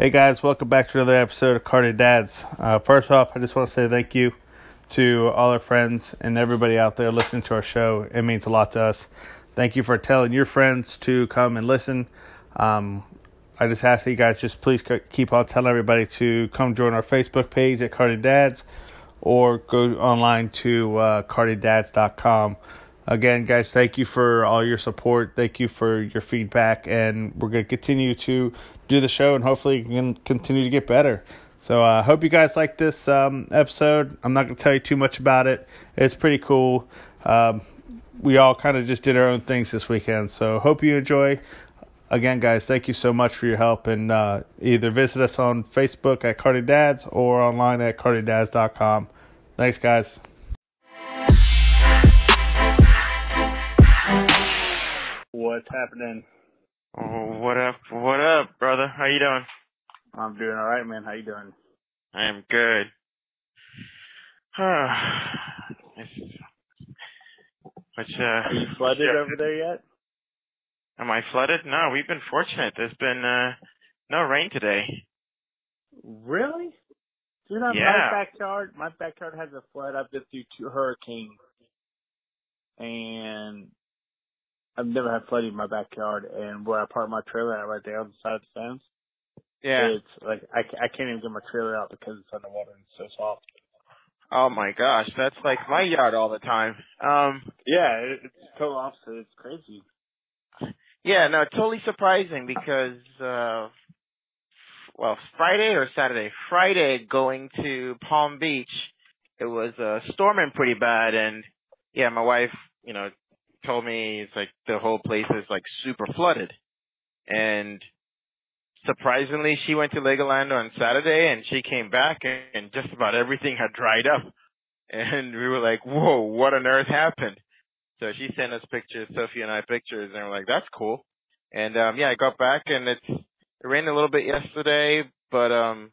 Hey guys, welcome back to another episode of Cardi Dads. Uh, first off, I just want to say thank you to all our friends and everybody out there listening to our show. It means a lot to us. Thank you for telling your friends to come and listen. Um, I just ask that you guys just please keep on telling everybody to come join our Facebook page at Cardi Dads or go online to uh, cardidads.com. Again, guys, thank you for all your support. Thank you for your feedback, and we're going to continue to do the show and hopefully can continue to get better. So I uh, hope you guys like this um, episode. I'm not going to tell you too much about it. It's pretty cool. Um, we all kind of just did our own things this weekend. So hope you enjoy. Again, guys, thank you so much for your help. And uh, either visit us on Facebook at Cardi Dads or online at cardidads.com. Thanks, guys. What's happening? Oh, what up? What up, brother? How you doing? I'm doing all right, man. How you doing? I am good. Which, uh, Are you flooded yeah. over there yet? Am I flooded? No, we've been fortunate. There's been uh no rain today. Really? Dude, yeah. my backyard, my backyard has a flood. I've been through two hurricanes, and I've never had flooding in my backyard, and where I park my trailer at right there on the side of the fence. Yeah. It's like I, I can't even get my trailer out because it's underwater and it's so soft. Oh my gosh, that's like my yard all the time. Um Yeah, it's total opposite. It's crazy. Yeah, no, totally surprising because uh well, Friday or Saturday. Friday going to Palm Beach, it was uh storming pretty bad and yeah, my wife, you know, told me it's like the whole place is like super flooded. And surprisingly, she went to Legoland on Saturday and she came back and just about everything had dried up. And we were like, whoa, what on earth happened? So she sent us pictures, Sophie and I pictures, and we're like, that's cool. And um yeah, I got back and it's it rained a little bit yesterday, but um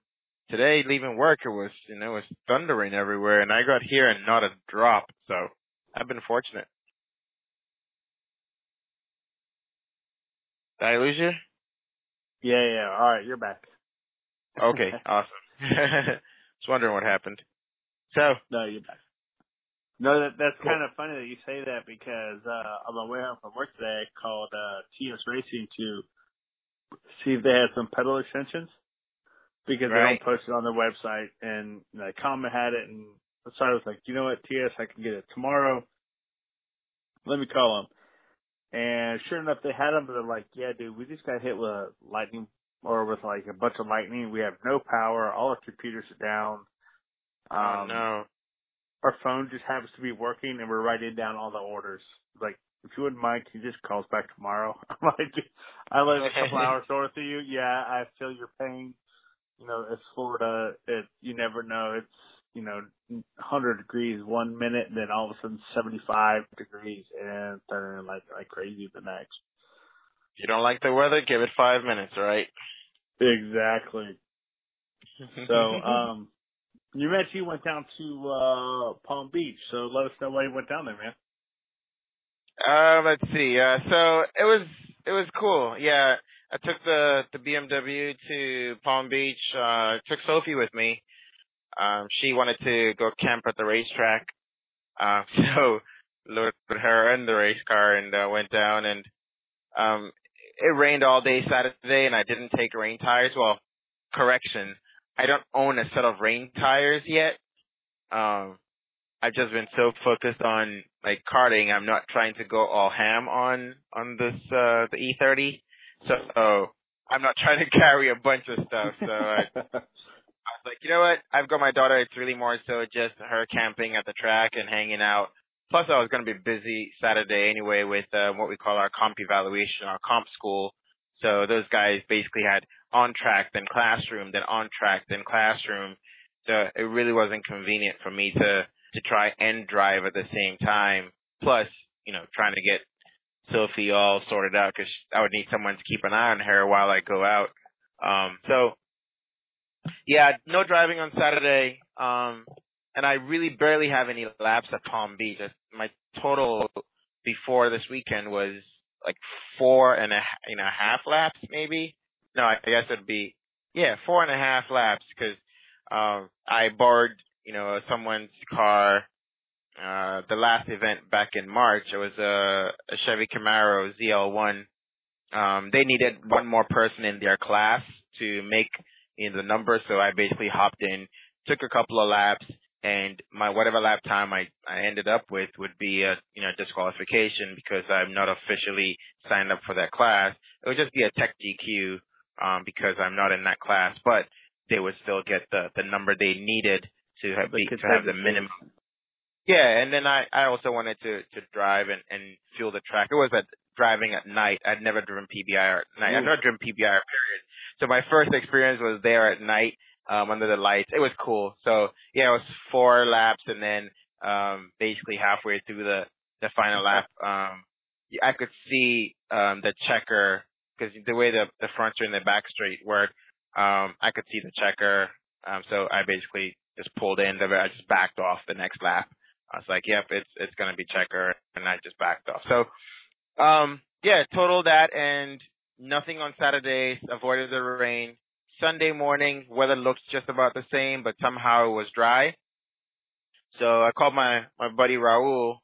today leaving work it was you know, it was thundering everywhere and I got here and not a drop. So I've been fortunate. Did I lose you? Yeah, yeah. All right, you're back. Okay, awesome. Just wondering what happened. So no, you're back. No, that that's cool. kind of funny that you say that because uh on my way home from work today, I called uh TS Racing to see if they had some pedal extensions because right. they don't post it on their website. And the comment had it, and so I was like, you know what, TS, I can get it tomorrow. Let me call them. And sure enough, they had them, but they're like, yeah, dude, we just got hit with a lightning or with like a bunch of lightning. We have no power. All our computers are down. Oh, um, oh no. Our phone just happens to be working, and we're writing down all the orders. Like, if you wouldn't mind, can you just call us back tomorrow? I'm like, I live a couple hours north of you. Yeah, I feel your pain. You know, it's Florida. It you never know. It's you know, 100 degrees one minute, and then all of a sudden 75 degrees, and turning like like crazy the next. You don't like the weather, give it five minutes, right? Exactly. so, um, you mentioned you went down to uh Palm Beach, so let us know why you went down there, man. Uh, let's see. Uh, so it was it was cool. Yeah, I took the the BMW to Palm Beach. Uh, took Sophie with me. Um, she wanted to go camp at the racetrack. Uh, so loaded her in the race car and uh, went down and um it rained all day Saturday and I didn't take rain tires. Well, correction, I don't own a set of rain tires yet. Um I've just been so focused on like karting, I'm not trying to go all ham on on this uh the E30. So I'm not trying to carry a bunch of stuff. So I like, you know what? I've got my daughter. It's really more so just her camping at the track and hanging out. Plus, I was going to be busy Saturday anyway with uh, what we call our comp evaluation, our comp school. So those guys basically had on track, then classroom, then on track, then classroom. So it really wasn't convenient for me to to try and drive at the same time. Plus, you know, trying to get Sophie all sorted out because I would need someone to keep an eye on her while I go out. Um, so yeah, no driving on Saturday. Um, and I really barely have any laps at Palm Beach. My total before this weekend was like four and a you know half laps maybe. No, I guess it'd be yeah, four and a half laps because um, I borrowed, you know, someone's car. Uh, the last event back in March, it was a, a Chevy Camaro ZL1. Um, they needed one more person in their class to make you know, the number, so I basically hopped in, took a couple of laps, and my whatever lap time I, I ended up with would be a you know disqualification because I'm not officially signed up for that class. It would just be a tech DQ um, because I'm not in that class, but they would still get the the number they needed to have be, to have the minimum. Yeah, and then I I also wanted to to drive and and feel the track. It was at driving at night. I'd never driven PBR at night. I've never driven PBR period. So my first experience was there at night um, under the lights. It was cool. So yeah, it was four laps, and then um, basically halfway through the the final lap, um, I could see um, the checker because the way the the front straight and the back straight work, um, I could see the checker. Um, so I basically just pulled in. The, I just backed off the next lap. I was like, "Yep, it's it's gonna be checker," and I just backed off. So, um, yeah, total that and nothing on Saturdays. Avoided the rain. Sunday morning, weather looks just about the same, but somehow it was dry. So I called my, my buddy Raul.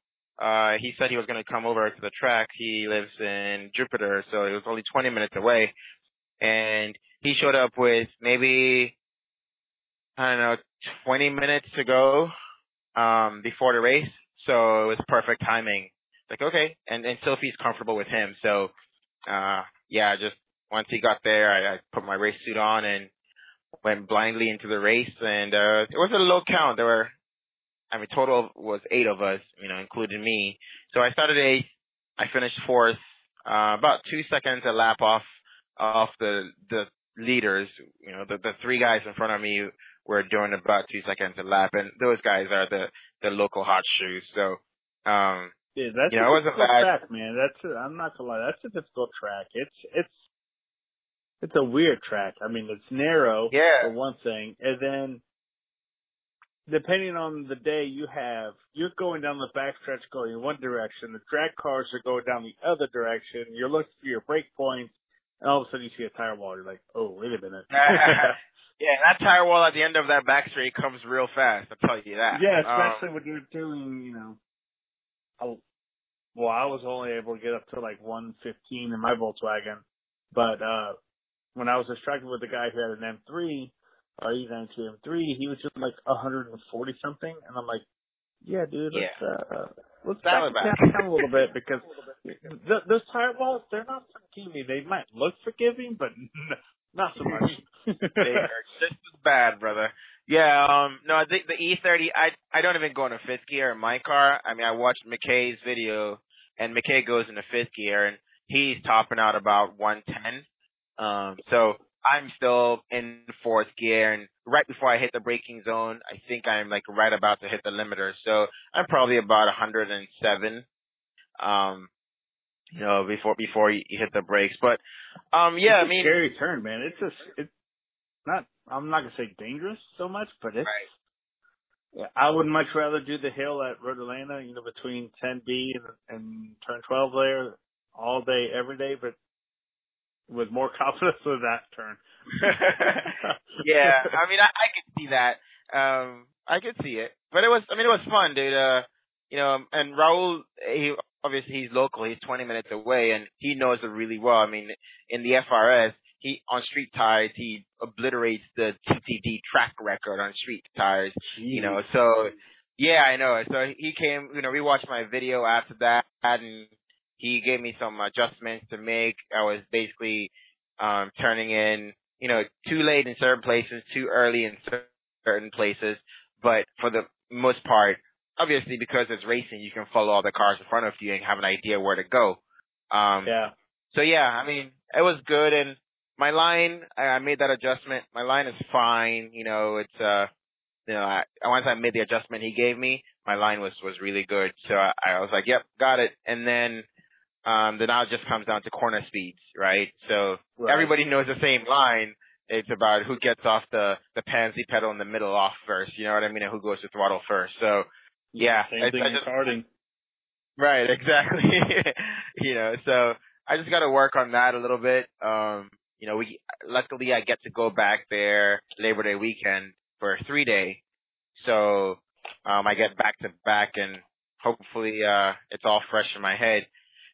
Uh, he said he was going to come over to the track. He lives in Jupiter, so it was only 20 minutes away. And he showed up with maybe, I don't know, 20 minutes to go, um, before the race. So it was perfect timing. Like, okay. And, and Sophie's comfortable with him. So, uh, yeah, just once he got there, I, I put my race suit on and went blindly into the race. And uh, it was a low count. There were, I mean, total was eight of us, you know, including me. So I started eighth. I finished fourth, uh, about two seconds a lap off off the the leaders. You know, the the three guys in front of me were doing about two seconds a lap, and those guys are the the local hot shoes. So, um, yeah, that's you know, a difficult track, man. That's a, I'm not gonna lie, that's a difficult track. It's it's it's a weird track. I mean, it's narrow yeah. for one thing, and then depending on the day you have, you're going down the backstretch going in one direction. The drag cars are going down the other direction. You're looking for your brake points, and all of a sudden you see a tire wall. You're like, oh, wait a minute. yeah, that tire wall at the end of that back straight comes real fast. I'll tell you that. Yeah, especially um, when you're doing, you know, well, I was only able to get up to like 115 in my Volkswagen, but uh when I was instructed with the guy who had an M3 or even an M3, he was just like 140 something, and I'm like, yeah, dude, let's yeah. uh, let's back down a little bit because th- those tire walls they're not forgiving. They might look forgiving, but not so much. they are just as bad, brother. Yeah, um, no, I think the E30. I I don't even go into fifth gear in my car. I mean, I watched McKay's video, and McKay goes into fifth gear, and he's topping out about 110. Um, so I'm still in fourth gear and right before I hit the braking zone, I think I'm like right about to hit the limiter. So I'm probably about 107. Um, you know, before, before you hit the brakes. But, um, yeah, I mean. scary turn, man. It's just, it's not, I'm not gonna say dangerous so much, but it's, right. I would much rather do the hill at Road Atlanta, you know, between 10B and, and turn 12 there all day, every day, but with more confidence with that turn. yeah, I mean, I, I could see that. Um, I could see it, but it was, I mean, it was fun, dude. Uh, you know, and Raul, he obviously he's local. He's 20 minutes away, and he knows it really well. I mean, in the FRS, he on street tires, he obliterates the TTD track record on street tires. Jeez. You know, so yeah, I know. So he came, you know, we watched my video after that, and he gave me some adjustments to make. I was basically um, turning in, you know, too late in certain places, too early in certain places. But for the most part, obviously because it's racing, you can follow all the cars in front of you and have an idea where to go. Um, yeah. So yeah, I mean, it was good. And my line, I made that adjustment. My line is fine. You know, it's, uh, you know, I, once I made the adjustment he gave me, my line was, was really good. So I, I was like, yep, got it. And then, um, then now it just comes down to corner speeds, right? So right. everybody knows the same line. It's about who gets off the the pansy pedal in the middle off first. You know what I mean? And who goes to throttle first. So yeah, same I, thing I just, karting. Right, exactly. you know, so I just got to work on that a little bit. Um, you know, we luckily I get to go back there Labor Day weekend for a three day. So um I get back to back and hopefully uh it's all fresh in my head.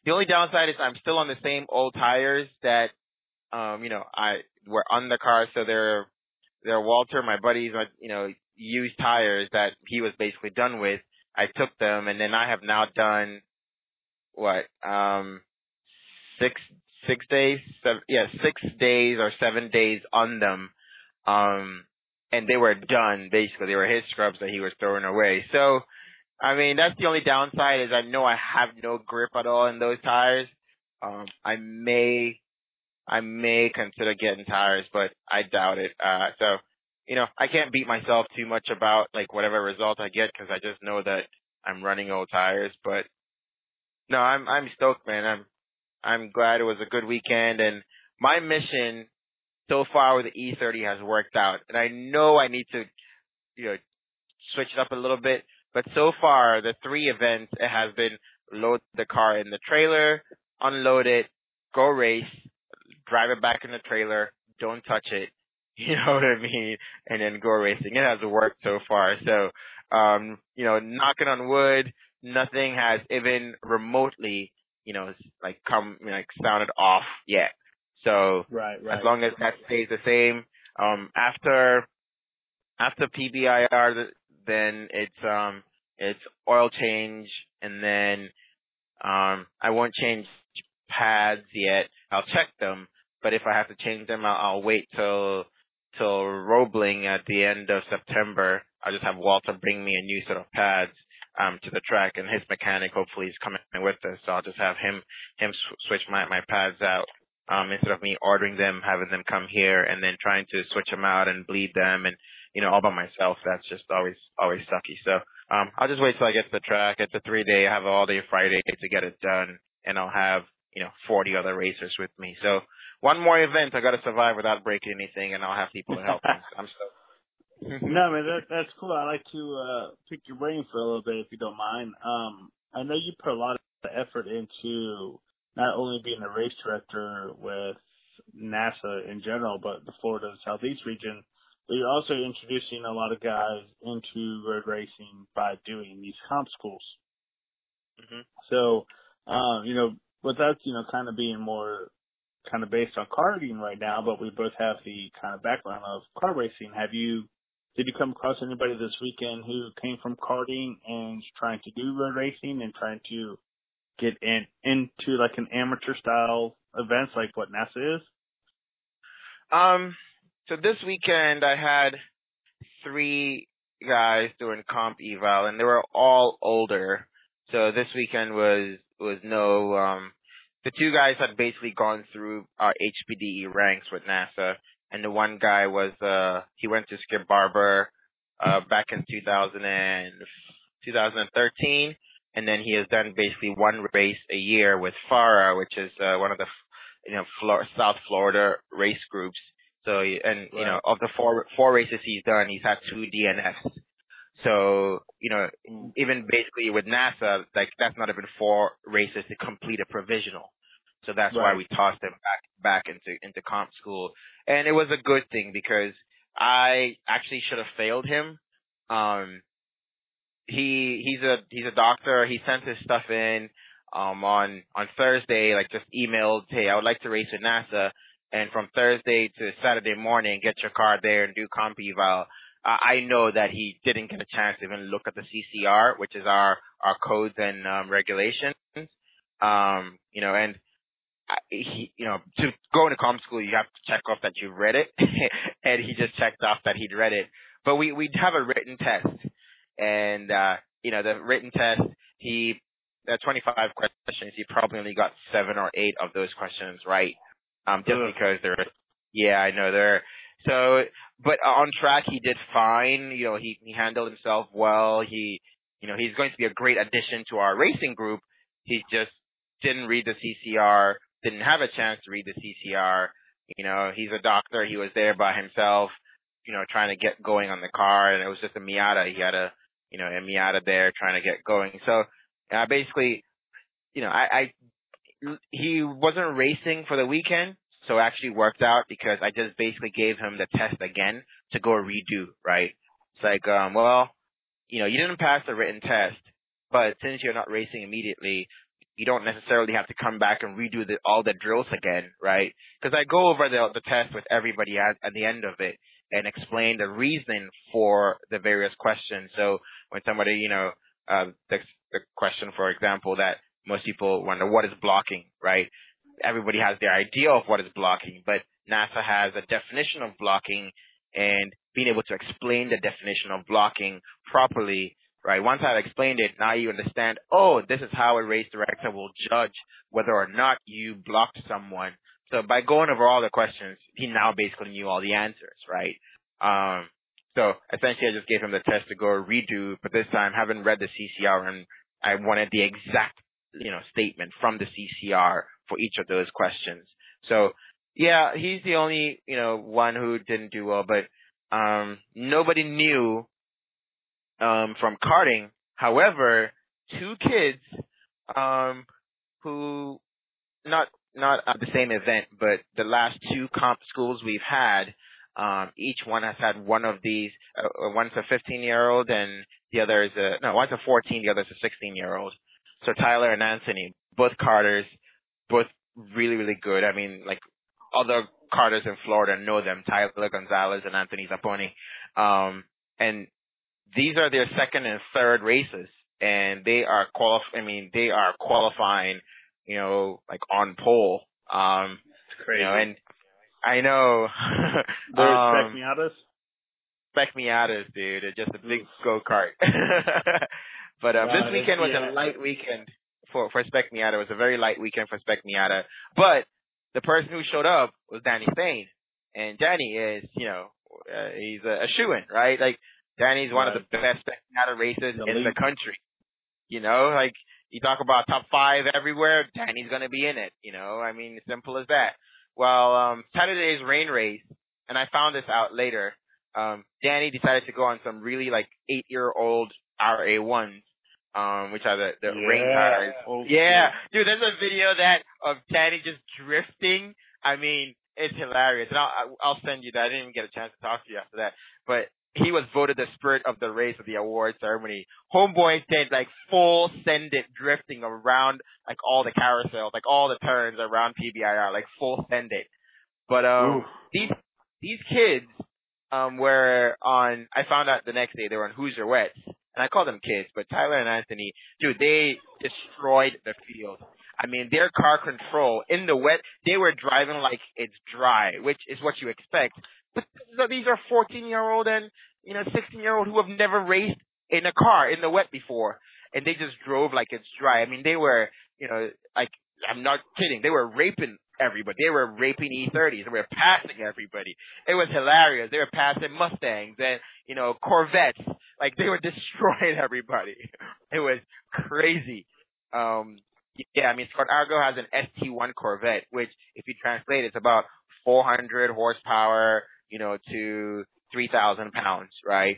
The only downside is I'm still on the same old tires that um, you know, I were on the car so they're they're Walter, my buddies, you know, used tires that he was basically done with. I took them and then I have now done what, um six six days, seven, yeah, six days or seven days on them. Um, and they were done basically. They were his scrubs that he was throwing away. So, I mean, that's the only downside is I know I have no grip at all in those tires. Um, I may, I may consider getting tires, but I doubt it. Uh, so, you know, I can't beat myself too much about like whatever result I get because I just know that I'm running old tires. But no, I'm I'm stoked, man. I'm I'm glad it was a good weekend and my mission so far with the E30 has worked out. And I know I need to, you know, switch it up a little bit, but so far the three events, it has been load the car in the trailer, unload it, go race, drive it back in the trailer, don't touch it. You know what I mean? And then go racing. It has worked so far. So, um, you know, knocking on wood, nothing has even remotely you know, like come, you know, like sounded off yet. So right, right. as long as that stays the same, um, after after PBIR, then it's um it's oil change, and then um I won't change pads yet. I'll check them, but if I have to change them, I'll, I'll wait till till Roebling at the end of September. I'll just have Walter bring me a new set of pads um, to the track, and his mechanic hopefully is coming with us. So I'll just have him him sw- switch my my pads out um, instead of me ordering them, having them come here, and then trying to switch them out and bleed them, and you know all by myself. That's just always always sucky. So um, I'll just wait till I get to the track. It's a three day. I have all day Friday to get it done, and I'll have you know 40 other racers with me. So one more event I got to survive without breaking anything, and I'll have people to help me. I'm so. No, man, that that's cool. I like to uh pick your brain for a little bit if you don't mind. Um, I know you put a lot of effort into not only being a race director with NASA in general, but the Florida and Southeast region, but you're also introducing a lot of guys into road racing by doing these comp schools. Mm-hmm. So, um, you know, with that, you know, kind of being more kind of based on karting right now, but we both have the kind of background of car racing. Have you did you come across anybody this weekend who came from karting and trying to do road racing and trying to get in into like an amateur style events like what NASA is? Um, so this weekend I had three guys doing comp eval and they were all older. So this weekend was was no um the two guys had basically gone through our HPDE ranks with NASA and the one guy was uh he went to Skip Barber uh back in 2000 and 2013 and then he has done basically one race a year with FARA which is uh one of the you know Flor- South Florida race groups. So and you know of the four four races he's done he's had two DNFs so you know even basically with NASA like that's not even four races to complete a provisional so that's right. why we tossed him back back into into comp school, and it was a good thing because I actually should have failed him. Um, he he's a he's a doctor. He sent his stuff in um on on Thursday, like just emailed, hey, I would like to race with NASA, and from Thursday to Saturday morning, get your car there and do comp eval. I know that he didn't get a chance to even look at the CCR, which is our our codes and um, regulations. Um, you know, and he, you know, to go into comp school, you have to check off that you've read it, and he just checked off that he'd read it. But we we'd have a written test, and uh, you know, the written test, he the 25 questions, he probably only got seven or eight of those questions right, um, just Ugh. because they're, yeah, I know they're so. But on track, he did fine. You know, he he handled himself well. He, you know, he's going to be a great addition to our racing group. He just didn't read the CCR didn't have a chance to read the CCR. You know, he's a doctor. He was there by himself, you know, trying to get going on the car, and it was just a Miata. He had a, you know, a Miata there trying to get going. So, uh, basically, you know, I, I, he wasn't racing for the weekend, So it actually worked out because I just basically gave him the test again to go redo, right? It's like, um, well, you know, you didn't pass the written test, but since you're not racing immediately, you don't necessarily have to come back and redo the, all the drills again, right? Because I go over the, the test with everybody at, at the end of it and explain the reason for the various questions. So when somebody, you know, uh, the, the question, for example, that most people wonder, what is blocking, right? Everybody has their idea of what is blocking, but NASA has a definition of blocking and being able to explain the definition of blocking properly, right? Once I've explained it, now you understand, oh, this is how a race director will judge whether or not you blocked someone. So by going over all the questions, he now basically knew all the answers, right? Um, so essentially I just gave him the test to go redo, but this time haven't read the CCR and I wanted the exact, you know, statement from the CCR for each of those questions. So yeah, he's the only, you know, one who didn't do well, but um, nobody knew um, from karting. However, two kids um, who not not at the same event, but the last two comp schools we've had, um, each one has had one of these. Uh, one's a 15 year old, and the other is a no. One's a 14, the other's a 16 year old. So Tyler and Anthony, both karters, both really really good. I mean, like other karters in Florida know them, Tyler Gonzalez and Anthony Zapponi. Um, and these are their second and third races, and they are qualif- I mean, they are qualifying, you know, like on pole. Um, it's crazy. You know, and I know. They're um, Spec Miatas? Spec Miatas, dude. It's just a big go kart. but um, this weekend was yeah. a light weekend for for Spec Miata. It was a very light weekend for Spec Miata. But the person who showed up was Danny Spain. And Danny is, you know, uh, he's a, a shoe in, right? Like, Danny's one right. of the best spectator racers the in league. the country. You know, like, you talk about top five everywhere, Danny's gonna be in it, you know? I mean, it's simple as that. Well, um, Saturday's rain race, and I found this out later, um, Danny decided to go on some really, like, eight-year-old RA1s um, which are the, the yeah. rain tires. Oh, yeah. Dude, there's a video that of Danny just drifting. I mean, it's hilarious. And I'll, I'll send you that. I didn't even get a chance to talk to you after that. But he was voted the spirit of the race of the award ceremony. Homeboy did like full send it drifting around like all the carousels, like all the turns around PBIR, like full send it. But um Ooh. these these kids um were on I found out the next day they were on Who's Hoosier Wets and I call them kids, but Tyler and Anthony, dude, they destroyed the field. I mean, their car control in the wet, they were driving like it's dry, which is what you expect. But these are 14 year old and, you know, 16 year old who have never raced in a car in the wet before. And they just drove like it's dry. I mean, they were, you know, like, I'm not kidding. They were raping everybody. They were raping E30s. They were passing everybody. It was hilarious. They were passing Mustangs and, you know, Corvettes. Like they were destroying everybody. It was crazy. Um, yeah, I mean, Scott Argo has an ST1 Corvette, which if you translate, it's about 400 horsepower, you know, to 3,000 pounds, right?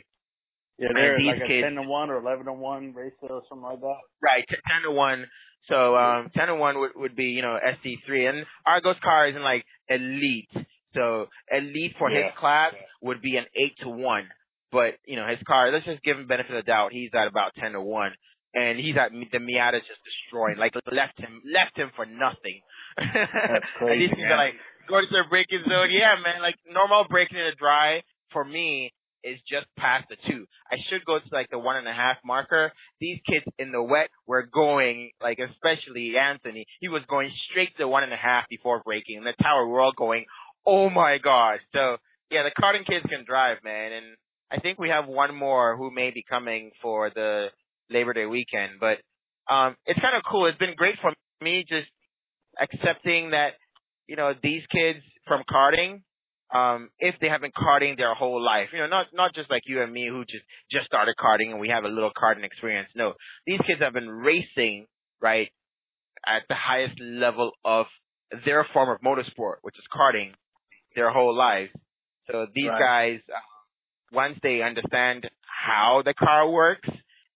Yeah, they're like kids, a 10 to 1 or 11 to 1 ratio or something like that. Right, 10 to 1 so um, 10 to 1 would, would be, you know, ST3. And Argo's car is in like elite. So elite for yeah. his class yeah. would be an 8 to 1. But, you know, his car, let's just give him benefit of the doubt. He's at about 10 to 1. And he's at the Miata's just destroying, like left him, left him for nothing. That's crazy. and these are like, go to the braking zone. Yeah, man, like normal braking in a dry for me is just past the two. I should go to like the one and a half marker. These kids in the wet were going, like especially Anthony, he was going straight to one and a half before braking. And the tower, we're all going, oh my gosh. So yeah, the karting kids can drive, man. And I think we have one more who may be coming for the Labor Day weekend. But um, it's kind of cool. It's been great for me just accepting that, you know, these kids from karting um, if they have been karting their whole life. You know, not not just like you and me who just just started karting and we have a little karting experience. No, these kids have been racing right at the highest level of their form of motorsport, which is karting, their whole lives. So these right. guys, uh, once they understand how the car works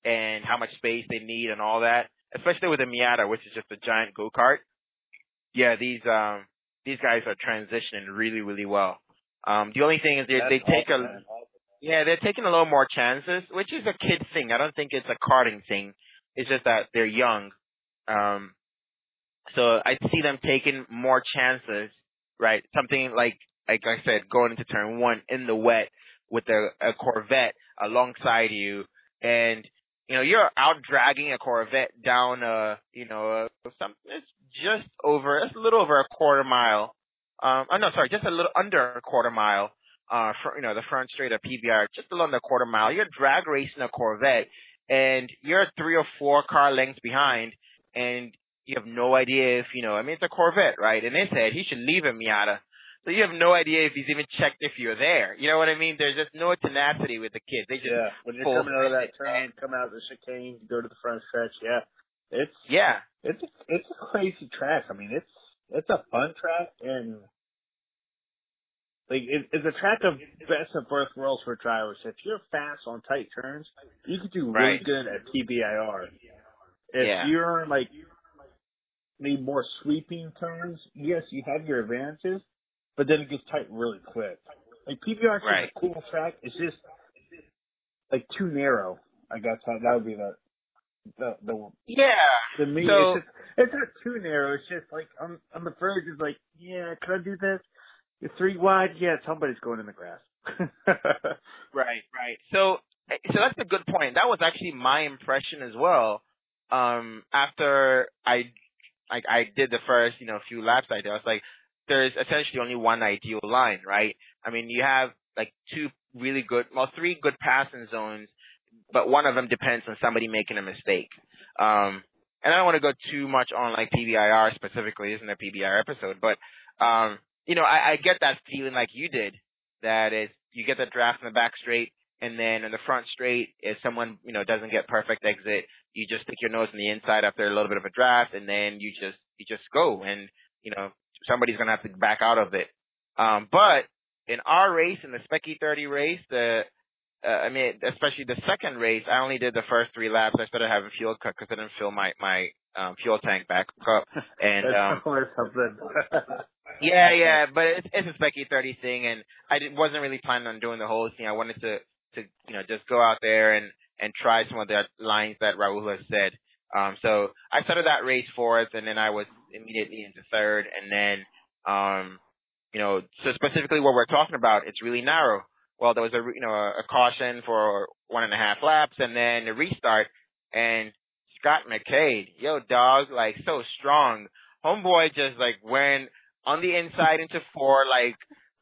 and how much space they need and all that, especially with the Miata, which is just a giant go kart. Yeah, these um these guys are transitioning really, really well. Um, the only thing is they, they take a, yeah, they're taking a little more chances, which is a kid thing. I don't think it's a karting thing. It's just that they're young. Um, so I see them taking more chances, right? Something like, like I said, going into turn one in the wet with a, a Corvette alongside you and you know, you're out dragging a Corvette down, uh, you know, uh, some, it's just over, it's a little over a quarter mile. Um, oh no, sorry, just a little under a quarter mile, uh, for, you know, the front straight of PBR, just along the quarter mile. You're drag racing a Corvette and you're three or four car lengths behind and you have no idea if, you know, I mean, it's a Corvette, right? And they said he should leave him, Miata. So you have no idea if he's even checked if you're there. You know what I mean? There's just no tenacity with the kids. They just yeah. When you're coming out of that turn, come out of the chicane, go to the front stretch. Yeah, it's yeah, it's a, it's a crazy track. I mean, it's it's a fun track and like it, it's a track of best of both worlds for drivers. If you're fast on tight turns, you could do really right. good at PBIR. If yeah. you're like need more sweeping turns, yes, you have your advantages, but then it gets tight really quick. Like PBR right. is a cool track. It's just like too narrow. I guess that, that would be the the the yeah. To me, so, it's just it's not too narrow. It's just like on on the verge is like, yeah, can I do this? You're three wide. Yeah, somebody's going in the grass. right, right. So so that's a good point. That was actually my impression as well. Um, after I I I did the first you know few laps I did, I was like, there's essentially only one ideal line, right? I mean, you have like two really good, well, three good passing zones, but one of them depends on somebody making a mistake. Um, and I don't want to go too much on like PBIR specifically, isn't a PBIR episode, but, um, you know, I, I get that feeling like you did, that is, you get the draft in the back straight, and then in the front straight, if someone, you know, doesn't get perfect exit, you just stick your nose in the inside after a little bit of a draft, and then you just, you just go. And, you know, somebody's to have to back out of it. Um, but in our race, in the Spec E30 race, the uh, I mean, especially the second race, I only did the first three laps. I started having fuel cut because I didn't fill my my um, fuel tank back up. And um, something. yeah, yeah, but it's it's a Spec E30 thing, and I didn't, wasn't really planning on doing the whole thing. I wanted to to you know just go out there and and try some of the lines that Raul has said. Um, so I started that race fourth, and then I was immediately into third, and then, um, you know, so specifically what we're talking about, it's really narrow. Well, there was a you know a, a caution for one and a half laps, and then a restart, and Scott McQuaid, yo dog, like so strong. Homeboy just like went on the inside into four, like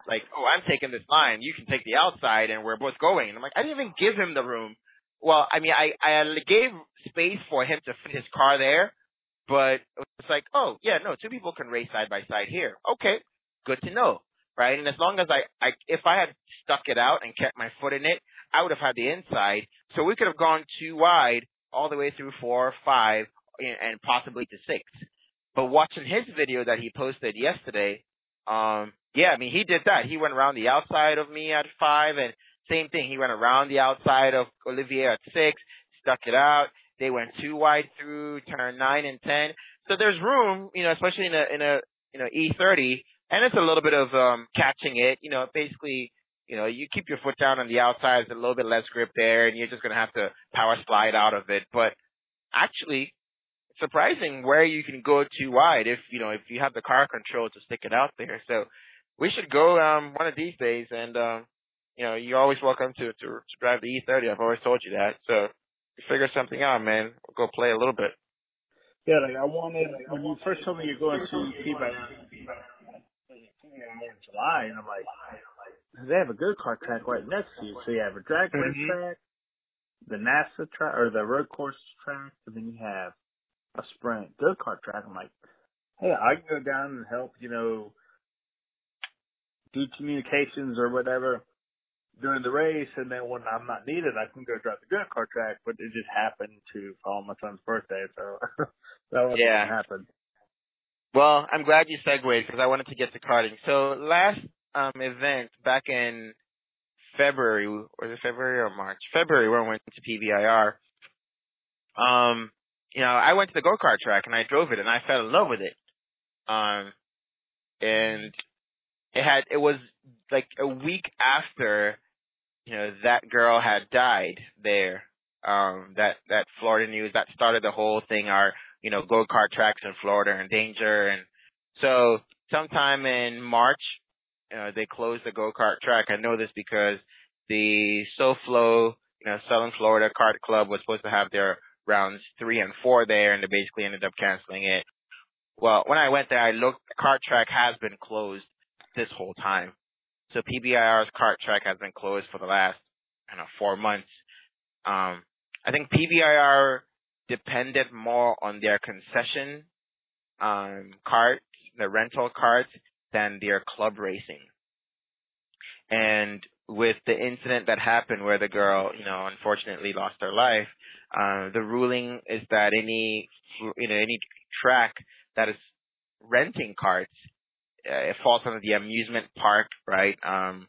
like, oh, I'm taking this line. You can take the outside, and we're both going. And I'm like, I didn't even give him the room well, I mean, I I gave space for him to fit his car there, but it's like, oh yeah, no, two people can race side by side here. Okay, good to know, right? And as long as I, I if I had stuck it out and kept my foot in it, I would have had the inside, so we could have gone too wide all the way through four, five, and possibly to six. But watching his video that he posted yesterday, um, yeah, I mean, he did that. He went around the outside of me at five and same thing. He went around the outside of Olivier at six, stuck it out. They went too wide through turn nine and ten. So there's room, you know, especially in a in a you know E30, and it's a little bit of um catching it. You know, basically, you know, you keep your foot down on the outside. There's a little bit less grip there, and you're just gonna have to power slide out of it. But actually, surprising where you can go too wide if you know if you have the car control to stick it out there. So we should go um one of these days and um you know, you're always welcome to, to, to drive the E30. I've always told you that. So figure something out, man. We'll go play a little bit. Yeah, like I wanted when you first told me you're going to T by in July, and I'm like, they have a go kart track right next to you. So you have a drag race mm-hmm. track, the NASA track or the road course track, and then you have a sprint go kart track. I'm like, hey, I can go down and help, you know, do communications or whatever during the race, and then when I'm not needed, I can go drive the go kart track. But it just happened to fall on my son's birthday, so that wasn't yeah. happen. Well, I'm glad you segued because I wanted to get to karting. So last um event back in February, was it February or March? February when I went to PBIR. Um, you know, I went to the go kart track and I drove it and I fell in love with it. Um, and it had it was like a week after you know that girl had died there um that that Florida news that started the whole thing our you know go kart tracks in Florida are in danger. And so sometime in March uh, they closed the go kart track. I know this because the SoFlo you know Southern Florida Kart Club was supposed to have their rounds 3 and 4 there and they basically ended up canceling it. Well when I went there I looked the kart track has been closed this whole time. So PBIR's kart track has been closed for the last, I don't know, four months. Um, I think PBIR depended more on their concession um, carts, the rental carts, than their club racing. And with the incident that happened where the girl, you know, unfortunately lost her life, uh, the ruling is that any, you know, any track that is renting carts uh, it falls under the amusement park, right? Um,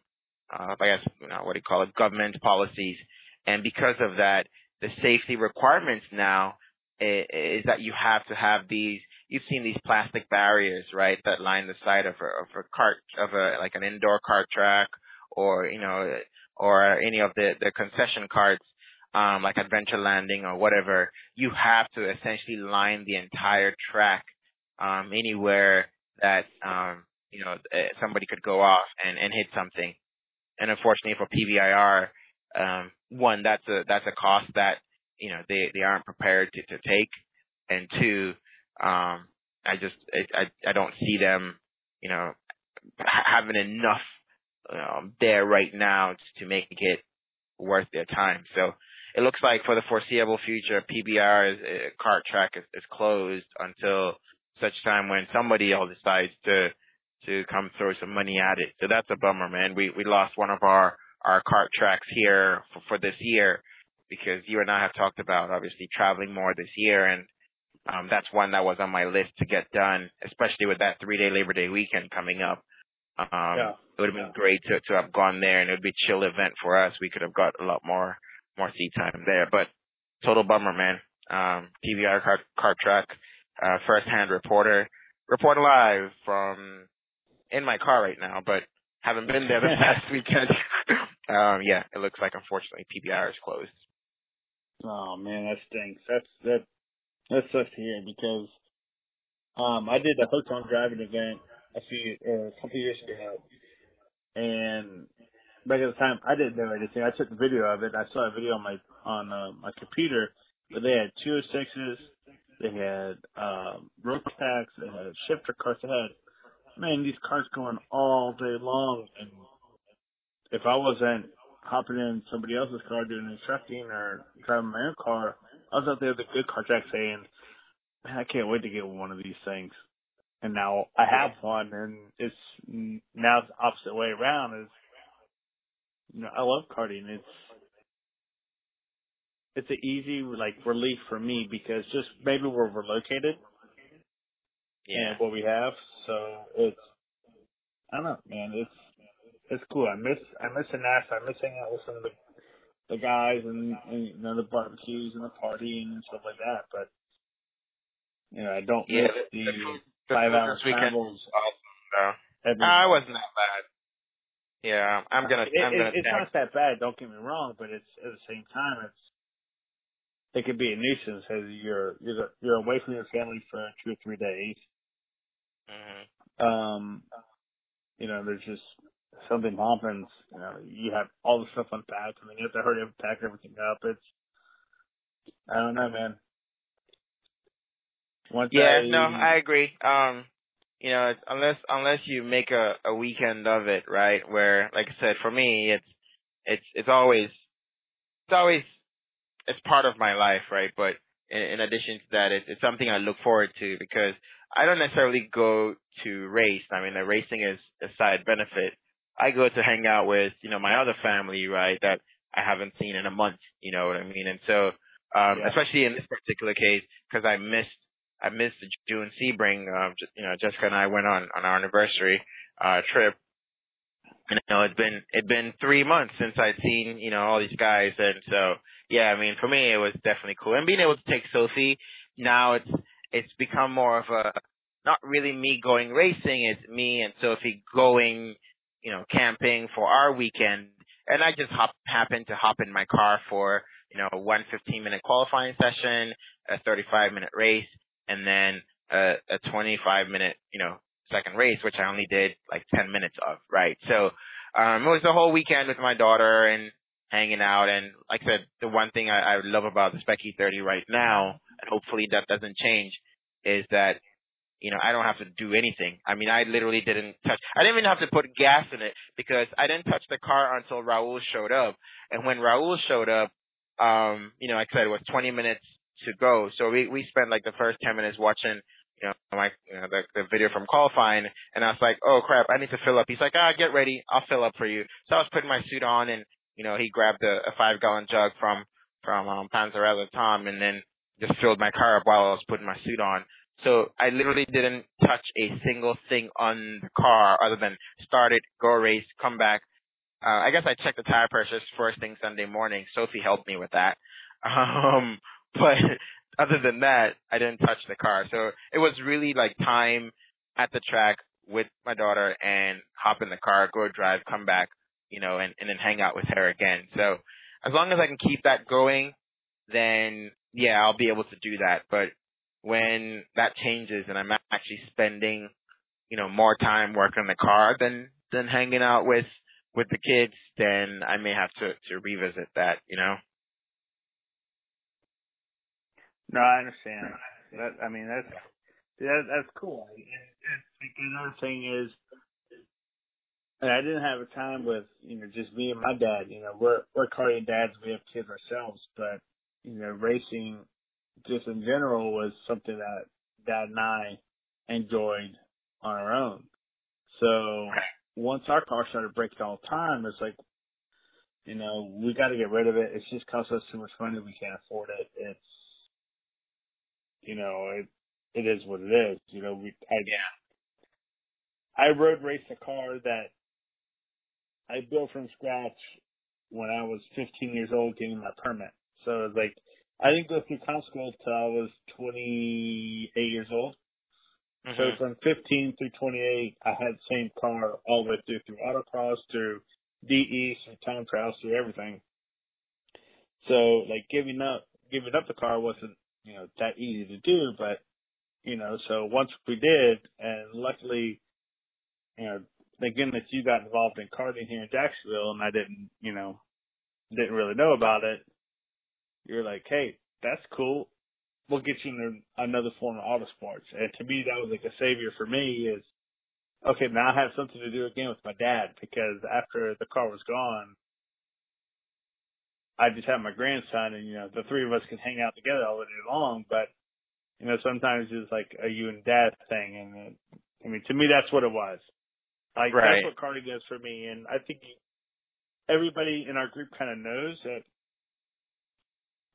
uh, I guess you know, what do you call it? Government policies, and because of that, the safety requirements now is, is that you have to have these. You've seen these plastic barriers, right, that line the side of a, of a cart of a like an indoor cart track, or you know, or any of the the concession carts. Um, like Adventure Landing or whatever, you have to essentially line the entire track um, anywhere that um, you know eh, somebody could go off and, and hit something. And unfortunately for PBIR, um, one that's a that's a cost that you know they they aren't prepared to, to take, and two, um, I just I I don't see them you know having enough um, there right now to make it worth their time. So it looks like for the foreseeable future, PBR is, uh, kart track is, is closed until such time when somebody else decides to to come throw some money at it. So that's a bummer, man. We we lost one of our our kart tracks here for, for this year because you and I have talked about obviously traveling more this year and um that's one that was on my list to get done, especially with that three day Labor Day weekend coming up. Um yeah. it would have been yeah. great to to have gone there and it would be a chill event for us. We could have got a lot more more seat time there. But total bummer, man. Um kart track uh, first hand reporter, report live from in my car right now, but haven't been there this past weekend. um, yeah, it looks like unfortunately PBR is closed. Oh man, that stinks. That's that that sucks to hear because um I did a hooked on driving event a few uh, a couple years ago, and back at the time I didn't know anything. I took a video of it. I saw a video on my on uh, my computer, but they had two sixes they had um, rope packs. They had shifter carts. They had man these carts going all day long. And if I wasn't hopping in somebody else's car doing the trucking or driving my own car, I was out there at the good car track saying, "Man, I can't wait to get one of these things." And now I have one, and it's now it's the opposite way around. Is you know I love karting. It's it's an easy like relief for me because just maybe where we're located yeah. and what we have. So it's I don't know, man. It's it's cool. I miss I miss the NASA. I miss hanging out with some of the the guys and, and you know the barbecues and the partying and stuff like that. But you know I don't yeah, miss the, the, five hour travels. Awesome, though. No, I wasn't that bad. Yeah, I'm gonna. It, I'm gonna. It's not that bad. Don't get me wrong, but it's at the same time, it's it could be a nuisance as you're you're you're away from your family for two or three days. Mm-hmm. Um, you know, there's just something happens. You know, you have all the stuff unpacked, and then you have to hurry up and pack everything up. It's I don't know, man. Once yeah, I, no, I agree. Um, you know, unless unless you make a a weekend of it, right? Where, like I said, for me, it's it's it's always it's always it's part of my life, right? But in, in addition to that, it's, it's something I look forward to because I don't necessarily go to race. I mean, the racing is a side benefit. I go to hang out with, you know, my other family, right, that I haven't seen in a month, you know what I mean? And so, um, yeah. especially in this particular case, because I missed, I missed the June Sebring, um, you know, Jessica and I went on, on our anniversary, uh, trip you know, it's been it's been three months since I'd seen you know all these guys, and so yeah, I mean for me it was definitely cool. And being able to take Sophie now it's it's become more of a not really me going racing. It's me and Sophie going, you know, camping for our weekend. And I just hop, happened to hop in my car for, you know, one 15 minute qualifying session, a 35 minute race, and then a, a 25 minute, you know, second race, which I only did like 10 minutes of, right? So, um, it was the whole weekend with my daughter and hanging out. And like I said, the one thing I, I love about the Spec E30 right now, and hopefully that doesn't change, is that you know, I don't have to do anything. I mean, I literally didn't touch. I didn't even have to put gas in it because I didn't touch the car until Raul showed up. And when Raul showed up, um, you know, like I said, it was 20 minutes to go. So we we spent like the first 10 minutes watching, you know, my you know, the the video from qualifying, and I was like, oh crap, I need to fill up. He's like, ah, get ready, I'll fill up for you. So I was putting my suit on, and you know, he grabbed a, a five gallon jug from from um, Panzarella Tom, and then just filled my car up while I was putting my suit on. So I literally didn't touch a single thing on the car other than start it, go race, come back. Uh, I guess I checked the tire pressures first thing Sunday morning. Sophie helped me with that. Um, but other than that, I didn't touch the car. So it was really like time at the track with my daughter and hop in the car, go drive, come back, you know, and, and then hang out with her again. So as long as I can keep that going, then yeah, I'll be able to do that. But when that changes and I'm actually spending, you know, more time working in the car than than hanging out with with the kids, then I may have to to revisit that, you know. No, I understand. That I mean that's that, that's cool. And another thing is, and I didn't have a time with you know just me and my dad. You know, we're we're karting dads. We have kids ourselves, but you know, racing just in general was something that Dad and I enjoyed on our own. So once our car started breaking all the time, it's like, you know, we got to get rid of it. It's just cost us too much money. We can't afford it. It's, you know, it it is what it is. You know, we I yeah. I road raced a car that I built from scratch when I was 15 years old, getting my permit. So it was like I didn't go through comp school till I was 28 years old. Mm-hmm. So from 15 through 28, I had the same car all the way through, through autocross, through DE, through time trials, through everything. So like giving up, giving up the car wasn't, you know, that easy to do, but, you know, so once we did, and luckily, you know, thank goodness you got involved in karting here in Jacksonville and I didn't, you know, didn't really know about it you're like, hey, that's cool. We'll get you into another form of auto sports. And to me, that was like a savior for me is, okay, now I have something to do again with my dad because after the car was gone, I just had my grandson and, you know, the three of us can hang out together all the day long, but, you know, sometimes it's like a you and dad thing. And it, I mean, to me, that's what it was. Like, right. that's what karting is for me. And I think everybody in our group kind of knows that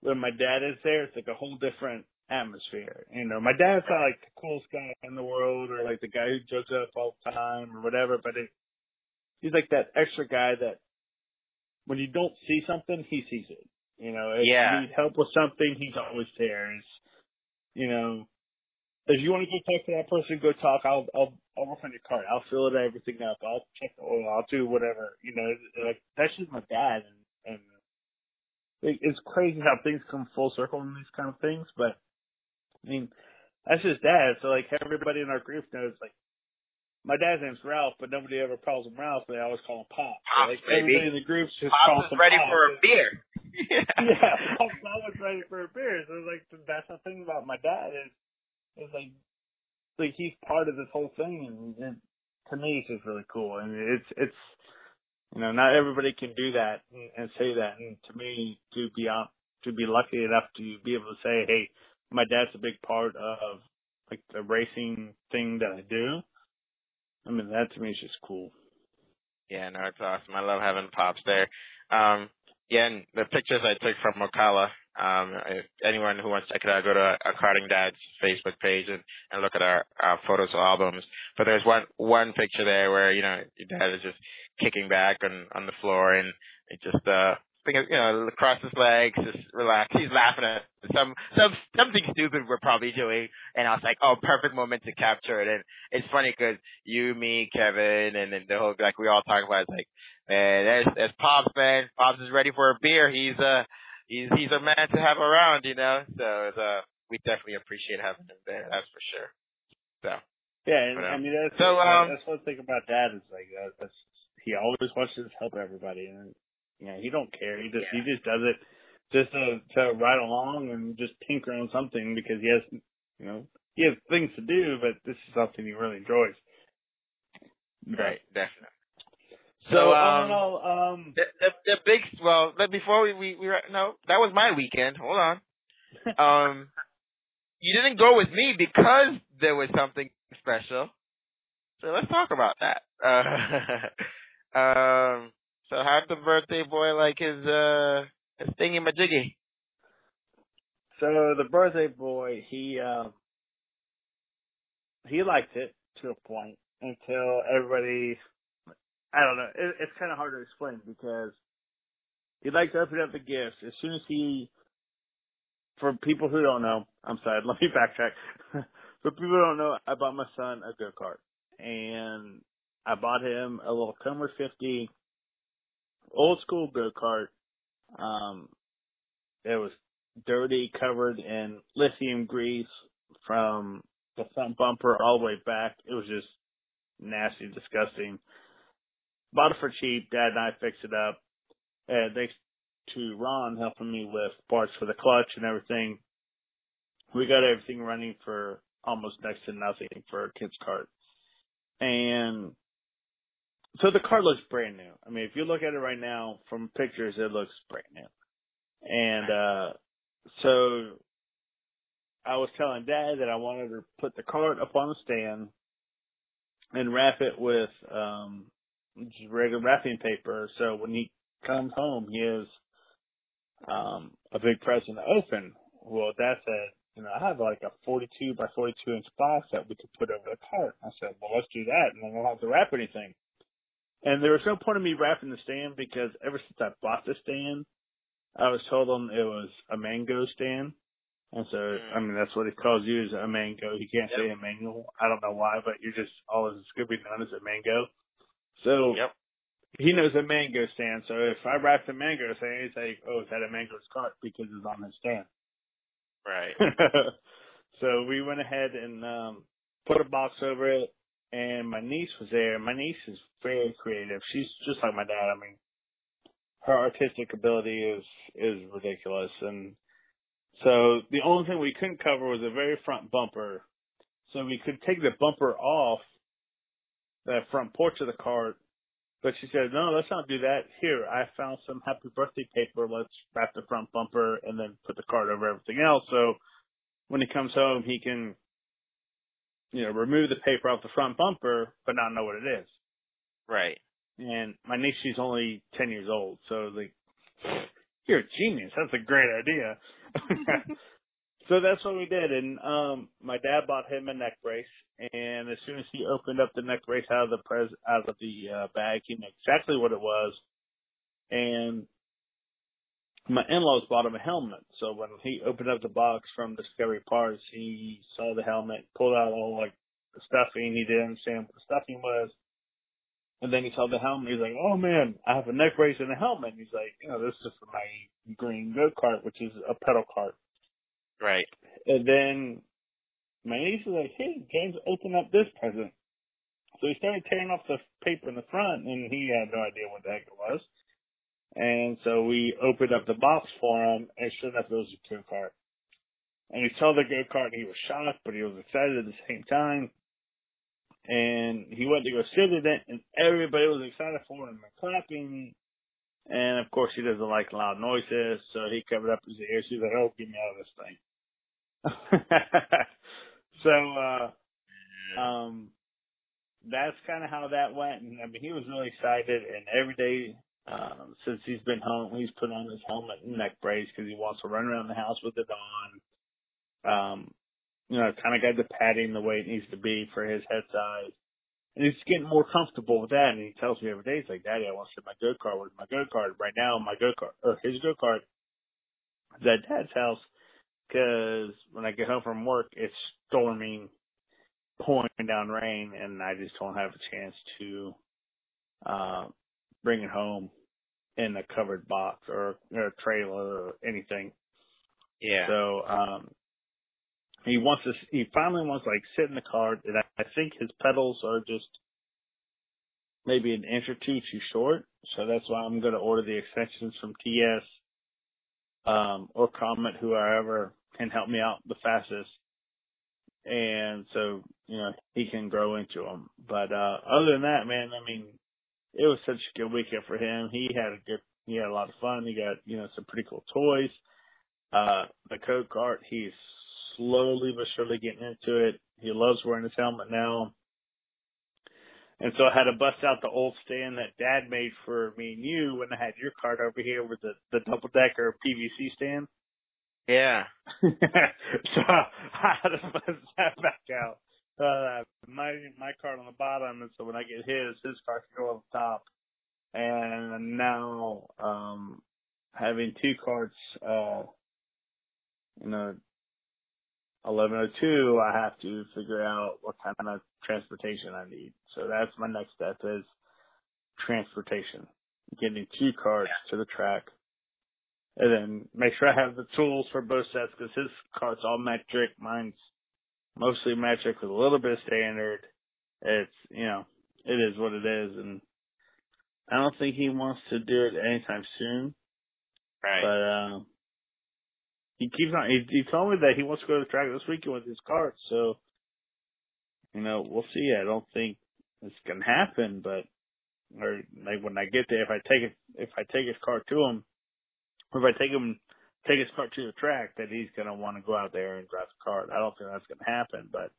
when my dad is there, it's like a whole different atmosphere. You know, my dad's not like the coolest guy in the world or like the guy who jokes up all the time or whatever, but it, he's like that extra guy that when you don't see something, he sees it. You know, if yeah. you need help with something, he's always there. It's, you know, if you want to go talk to that person, go talk. I'll I'll I'll work on your card. I'll fill it everything up. I'll check the oil. I'll do whatever. You know, like that's just my dad, and and it's crazy how things come full circle in these kind of things, but I mean, that's his dad. So like everybody in our group knows like my dad's name's Ralph, but nobody ever calls him Ralph. They always call him Pop. Pops, like baby. everybody in the group just Pops calls him ready Pop. for a beer. yeah, yeah Pop's always ready for a beer. So like that's the thing about my dad is is like like he's part of this whole thing, and, and to me it's just really cool. And it's it's you know, not everybody can do that and, and say that. And to me, to be to be lucky enough to be able to say, hey, my dad's a big part of like the racing thing that I do. I mean, that to me is just cool. Yeah, no, it's awesome. I love having pops there. Um, yeah, and the pictures I took from Ocala. Um, anyone who wants to check it out, go to our Karting Dad's Facebook page and, and look at our, our photos albums. But there's one one picture there where you know your dad is just kicking back on on the floor, and it just uh you know, across his legs, just relax. He's laughing at some some something stupid we're probably doing, and I was like, oh, perfect moment to capture it. And it's funny because you, me, Kevin, and then the whole like we all talk about. It's like, man, there's there's Pops, man. Pops is ready for a beer. He's a he's he's a man to have around, you know. So it's, uh, we definitely appreciate having him there. That's for sure. So. Yeah, and, I mean that's so, um, that's one thing about that is like that, that's he always wants to help everybody, and you know he don't care. He just yeah. he just does it just to to ride along and just tinker on something because he has you know he has things to do, but this is something he really enjoys. Right, definitely. So, so um, all, um, the, the the big well, before we we, we no, that was my weekend. Hold on. um, you didn't go with me because there was something special. So let's talk about that. Uh, um, so how'd the birthday boy like his uh his thingy majiggy? So the birthday boy, he uh, he liked it to a point until everybody. I don't know. It, it's kind of hard to explain because he liked to open up the gifts as soon as he. For people who don't know, I'm sorry. Let me backtrack. For people who don't know, I bought my son a go kart, and I bought him a little Comer 50 old school go kart. Um, it was dirty, covered in lithium grease from the front bumper all the way back. It was just nasty, disgusting. Bought it for cheap. Dad and I fixed it up. And thanks to Ron helping me with parts for the clutch and everything, we got everything running for almost next to nothing for a kid's cart. And so the car looks brand new. I mean, if you look at it right now from pictures, it looks brand new. And uh so I was telling Dad that I wanted to put the cart up on the stand and wrap it with um just regular wrapping paper. So when he comes home, he has um a big present to open. Well, Dad said, you know, I have like a 42 by 42 inch box that we could put over the cart. I said, well, let's do that, and then we'll have to wrap anything. And there was no point in me wrapping the stand because ever since I bought the stand, I was told them it was a mango stand. And so, mm. I mean, that's what he calls you is a mango. He can't yep. say a mango. I don't know why, but you're just always going to be known as a mango. So, yep. he knows a mango stand. So if I wrap the mango stand, he's like, oh, is that a mango's cart because it's on his stand. Right. so we went ahead and um put a box over it and my niece was there. My niece is very creative. She's just like my dad. I mean, her artistic ability is is ridiculous, and so the only thing we couldn't cover was the very front bumper. So we could take the bumper off the front porch of the cart, but she said, "No, let's not do that. Here, I found some happy birthday paper. Let's wrap the front bumper and then put the card over everything else. So when he comes home, he can." You know, remove the paper off the front bumper, but not know what it is. Right. And my niece, she's only 10 years old. So like, you're a genius. That's a great idea. so that's what we did. And, um, my dad bought him a neck brace. And as soon as he opened up the neck brace out of the pres, out of the uh, bag, he knew exactly what it was. And my in-laws bought him a helmet. So when he opened up the box from Discovery Parts, he saw the helmet, pulled out all like the stuffing. He didn't understand what the stuffing was. And then he saw the helmet. He's like, "Oh man, I have a neck brace and a helmet." And he's like, "You know, this is for my green go kart, which is a pedal cart." Right. And then my niece was like, "Hey, James, open up this present." So he started tearing off the paper in the front, and he had no idea what the heck it was. And so we opened up the box for him, and sure enough, it was a go kart. And he saw the go kart, and he was shocked, but he was excited at the same time. And he went to go sit in it, and everybody was excited for him and clapping. And of course, he doesn't like loud noises, so he covered up his ears. He's like, "Oh, get me out of this thing." so, uh, um, that's kind of how that went. And I mean, he was really excited, and every day um, since he's been home, he's put on his helmet and neck brace because he wants to run around the house with it on. Um, you know, kind of got the padding the way it needs to be for his head size. and he's getting more comfortable with that. And he tells me every day, he's like, "Daddy, I want to sit my go kart. Where's my go kart? Right now, my go kart or his go kart is at Dad's house because when I get home from work, it's storming, pouring down rain, and I just don't have a chance to uh, bring it home in a covered box or, or a trailer or anything. Yeah. So um he wants to. He finally wants to like sit in the car, and I, I think his pedals are just maybe an inch or two too short. So that's why I'm going to order the extensions from TS um, or Comet, whoever can help me out the fastest. And so, you know, he can grow into them. But, uh, other than that, man, I mean, it was such a good weekend for him. He had a good, he had a lot of fun. He got, you know, some pretty cool toys. Uh, the code cart, he's slowly but surely getting into it. He loves wearing his helmet now. And so I had to bust out the old stand that dad made for me and you when I had your cart over here with the, the double decker PVC stand. Yeah. so I had to bust that back out. Uh, my, my cart on the bottom. And so when I get his, his cart can go on the top. And now, um, having two carts, uh, you know, 1102, I have to figure out what kind of transportation I need. So that's my next step is transportation, getting two yeah. to the track, and then make sure I have the tools for both sets because his cart's all metric, mine's mostly metric with a little bit of standard. It's you know it is what it is, and I don't think he wants to do it anytime soon. Right. But um, he keeps on. He, he told me that he wants to go to the track this weekend with his cart. So, you know, we'll see. I don't think it's gonna happen, but or like when I get there, if I take it, if I take his cart to him, or if I take him, take his cart to the track, that he's gonna want to go out there and drive the car. I don't think that's gonna happen, but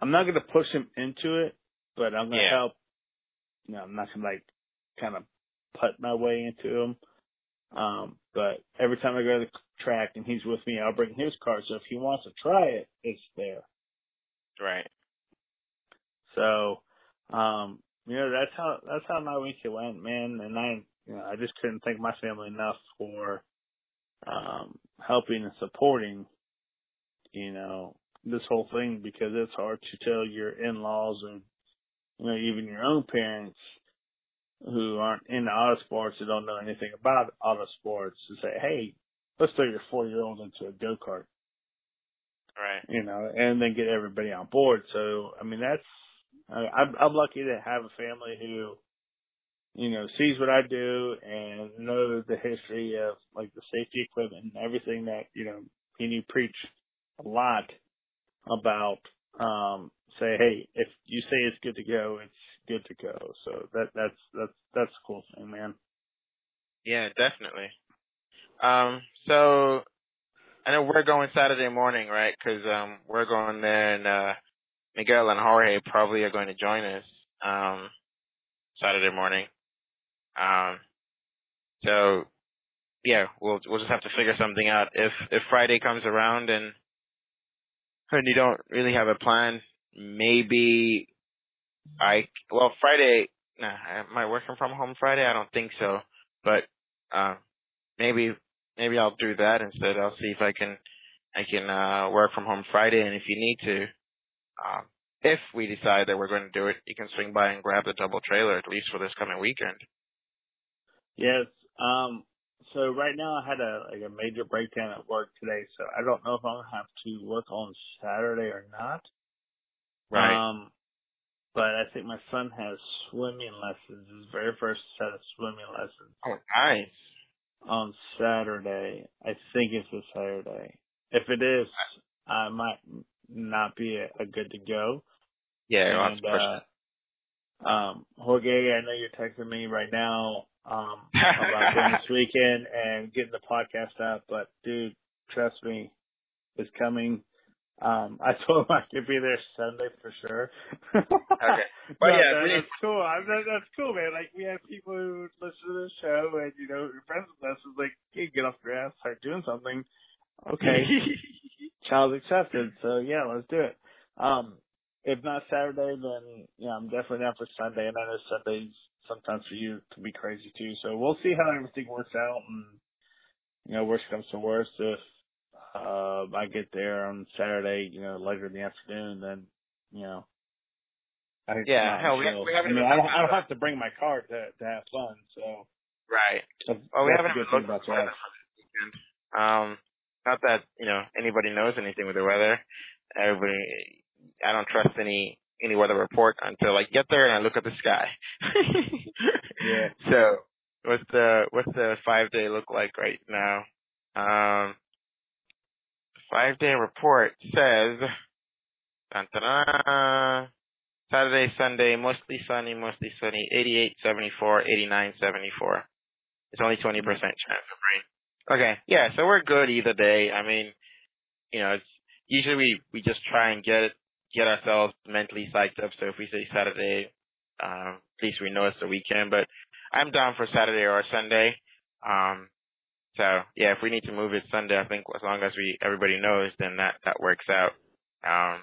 I'm not gonna push him into it, but I'm gonna yeah. help. You know, I'm not gonna like kind of put my way into him. Um, but every time I go to the track and he's with me, I'll bring his car. So if he wants to try it, it's there. Right. So, um, you know, that's how, that's how my weekend went, man. And I, you know, I just couldn't thank my family enough for, um, helping and supporting, you know, this whole thing because it's hard to tell your in-laws and, you know, even your own parents who aren't into auto sports who don't know anything about auto sports to say, hey, let's throw your four year old into a go kart. Right. You know, and then get everybody on board. So, I mean, that's, I, I'm, I'm lucky to have a family who, you know, sees what I do and knows the history of like the safety equipment and everything that, you know, and you preach a lot about, um, say, hey, if you say it's good to go, it's good to go. So that that's that's that's a cool thing, man. Yeah, definitely. Um, so I know we're going Saturday morning, right? Because um, we're going there, and uh, Miguel and Jorge probably are going to join us um, Saturday morning. Um, so yeah, we'll we'll just have to figure something out. If if Friday comes around and and you don't really have a plan, maybe I well Friday. Nah, am I working from home Friday? I don't think so. But uh, maybe maybe I'll do that instead. I'll see if I can I can uh, work from home Friday. And if you need to, uh, if we decide that we're going to do it, you can swing by and grab the double trailer at least for this coming weekend. Yes. Um. So right now I had a like a major breakdown at work today, so I don't know if I'm gonna have to work on Saturday or not. Right. Um, but I think my son has swimming lessons, his very first set of swimming lessons. Oh, nice. On Saturday. I think it's a Saturday. If it is, I might not be a, a good to go. Yeah, and, uh, um, Jorge, I know you're texting me right now, um, about doing this weekend and getting the podcast up, but dude, trust me, it's coming. Um, I told him I could be there Sunday for sure. okay. But no, yeah, really, that's cool. I, that, that's cool, man. Like we have people who listen to the show, and you know, your friends with us is like, hey, get off your ass, start doing something. Okay, challenge accepted. So yeah, let's do it. Um, if not Saturday, then yeah, I'm definitely down for Sunday. And I know Sundays sometimes for you can be crazy too. So we'll see how everything works out. And you know, worst comes to worst, if uh, I get there on Saturday, you know, later in the afternoon, then you know. I yeah, hell, we, we haven't. I mean, I don't, I don't have to bring my car to to have fun, so. Right. oh, we haven't even looked about that. Weekend. Um, not that you know anybody knows anything with the weather. Everybody, I don't trust any any weather report until I get there and I look at the sky. yeah. So what's the what's the five day look like right now? Um, five day report says Saturday, Sunday, mostly sunny, mostly sunny, 88, 74, 89, 74. It's only 20% chance of rain. Okay, yeah, so we're good either day. I mean, you know, it's usually we we just try and get get ourselves mentally psyched up. So if we say Saturday, um, at least we know it's the weekend. But I'm down for Saturday or Sunday. Um, so yeah, if we need to move it Sunday, I think as long as we everybody knows, then that that works out. Um,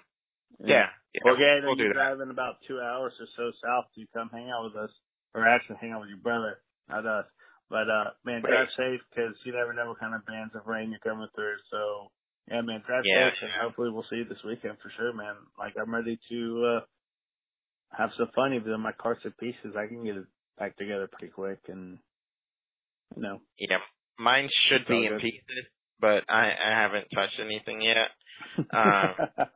yeah. yeah well, yeah, we'll you're driving about two hours or so south to come hang out with us, or actually hang out with your brother, not us. But uh, man, drive safe because you never know what kind of bands of rain you're coming through. So yeah, man, drive yeah, and hopefully we'll see you this weekend for sure, man. Like I'm ready to uh have some fun. Even though my car's in pieces, I can get it back together pretty quick, and you know. Yeah, mine should be in good. pieces, but I I haven't touched anything yet. Um,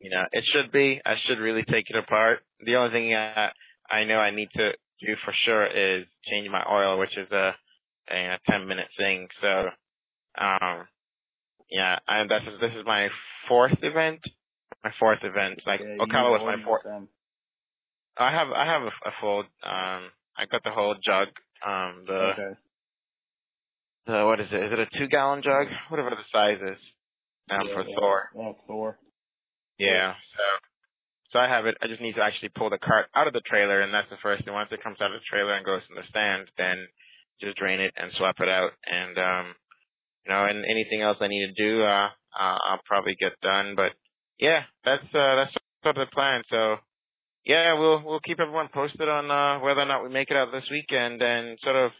you know, it should be. I should really take it apart. The only thing I, I know I need to do for sure is change my oil, which is a a, a ten minute thing. So, um, yeah, and this is this is my fourth event. My fourth event. Like yeah, Ocala was my fourth. I have I have a, a, full. Um, I got the whole jug. Um, the okay. the what is it? Is it a two gallon jug? Whatever the size is. Um, yeah, for yeah. Thor. Yeah, Thor. Yeah. So so I have it. I just need to actually pull the cart out of the trailer, and that's the first thing. Once it comes out of the trailer and goes in the stand, then just drain it and swap it out. And um, you know, and anything else I need to do, uh, I'll probably get done. But yeah, that's uh, that's sort of the plan. So yeah, we'll we'll keep everyone posted on uh, whether or not we make it out this weekend. And sort of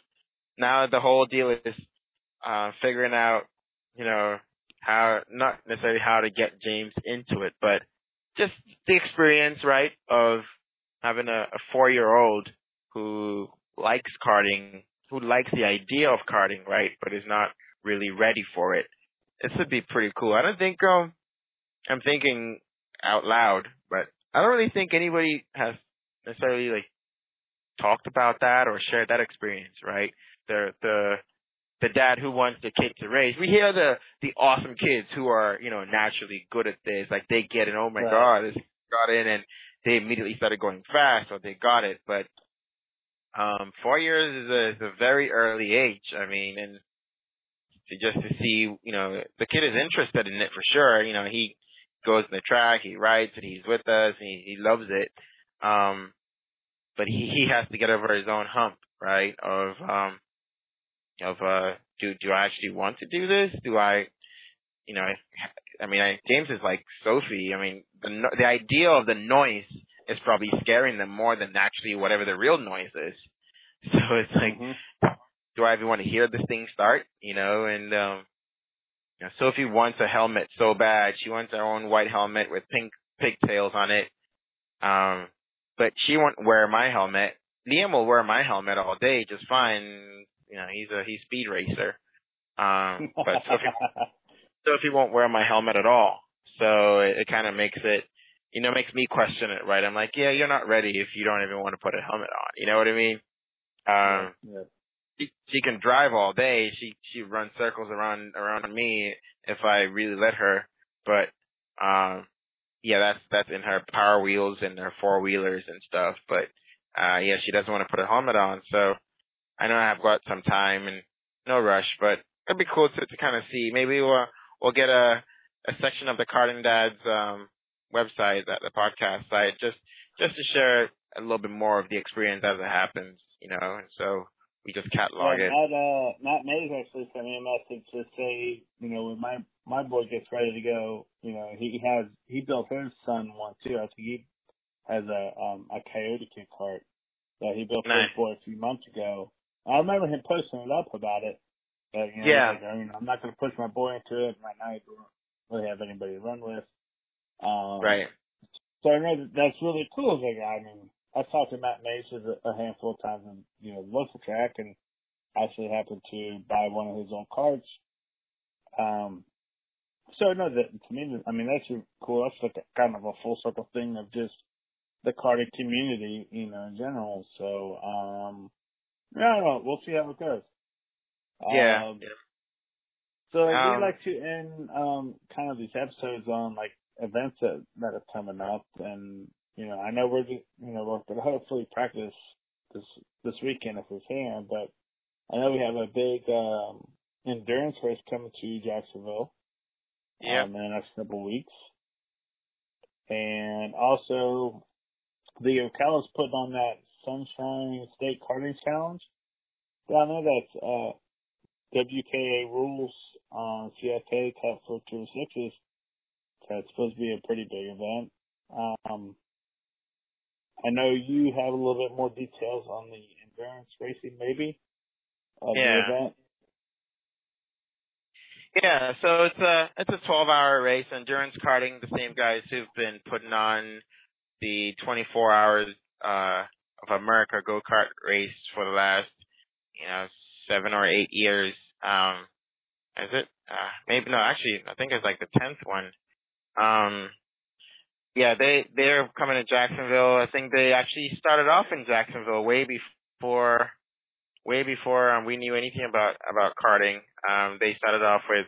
now the whole deal is uh, figuring out, you know, how not necessarily how to get James into it, but just the experience, right, of having a, a four year old who likes karting, who likes the idea of karting, right, but is not really ready for it. This would be pretty cool. I don't think um I'm thinking out loud, but I don't really think anybody has necessarily like talked about that or shared that experience, right? The the the dad who wants the kid to raise. We hear the the awesome kids who are you know naturally good at this, like they get it. Oh my right. god, this got in and they immediately started going fast, or they got it. But um, four years is a, is a very early age. I mean, and just to see, you know, the kid is interested in it for sure. You know, he goes in the track, he rides it, he's with us, he he loves it. Um, but he he has to get over his own hump, right? Of um of uh do do I actually want to do this? Do I you know I mean I, James is like Sophie. I mean the the idea of the noise is probably scaring them more than actually whatever the real noise is. So it's like mm-hmm. Do I even want to hear this thing start? You know, and um you know, Sophie wants a helmet so bad. She wants her own white helmet with pink pigtails on it. Um but she won't wear my helmet. Liam will wear my helmet all day just fine you know, he's a he's speed racer. Um, but Sophie, Sophie won't wear my helmet at all. So it, it kind of makes it, you know, makes me question it, right? I'm like, yeah, you're not ready if you don't even want to put a helmet on. You know what I mean? Um, yeah. She, can drive all day. She she runs circles around around me if I really let her. But um, yeah, that's that's in her power wheels and her four wheelers and stuff. But uh, yeah, she doesn't want to put a helmet on. So I know I've got some time and no rush, but it'd be cool to, to kind of see. Maybe we'll we'll get a a section of the Karting Dads um, website, that the podcast site, just just to share a little bit more of the experience as it happens, you know. And so we just catalog yeah, it. Matt, uh, Matt Mays actually sent me a message to say, you know, when my my boy gets ready to go, you know, he has he built his son one too. I think he has a um a Coyote Kid cart that he built nice. his boy a few months ago. I remember him posting it up about it. But, you know, Yeah. Like, I mean, I'm not going to push my boy into it right now. He don't really have anybody to run with. Um, Right. So I know that that's really cool. Like, I mean, I've talked to Matt Mason a, handful of times in, you know, local track and actually happened to buy one of his own carts. Um, so no, that to me, I mean, that's cool. That's like a, kind of a full circle thing of just the karting community, you know, in general. So, um, yeah, I don't know. We'll see how it goes. Yeah. Um, so like, Um, we like to end um kind of these episodes on like events that that are coming up, and you know I know we're just, you know we're gonna hopefully practice this this weekend if we can, but I know we have a big um endurance race coming to Jacksonville Yeah. um, in the next couple of weeks, and also the Ocala's putting on that Sunshine State Karting Challenge. I know that's uh WKA rules on CFA Cup for two sixes. It's supposed to be a pretty big event. Um, I know you have a little bit more details on the endurance racing, maybe of Yeah. Yeah, so it's a it's a 12 hour race. Endurance karting, the same guys who've been putting on the 24 hours uh, of America go kart race for the last you know seven or eight years. Um, is it? Uh, maybe no. Actually, I think it's like the tenth one. Um, yeah, they they're coming to Jacksonville. I think they actually started off in Jacksonville way before way before um, we knew anything about about karting. Um, they started off with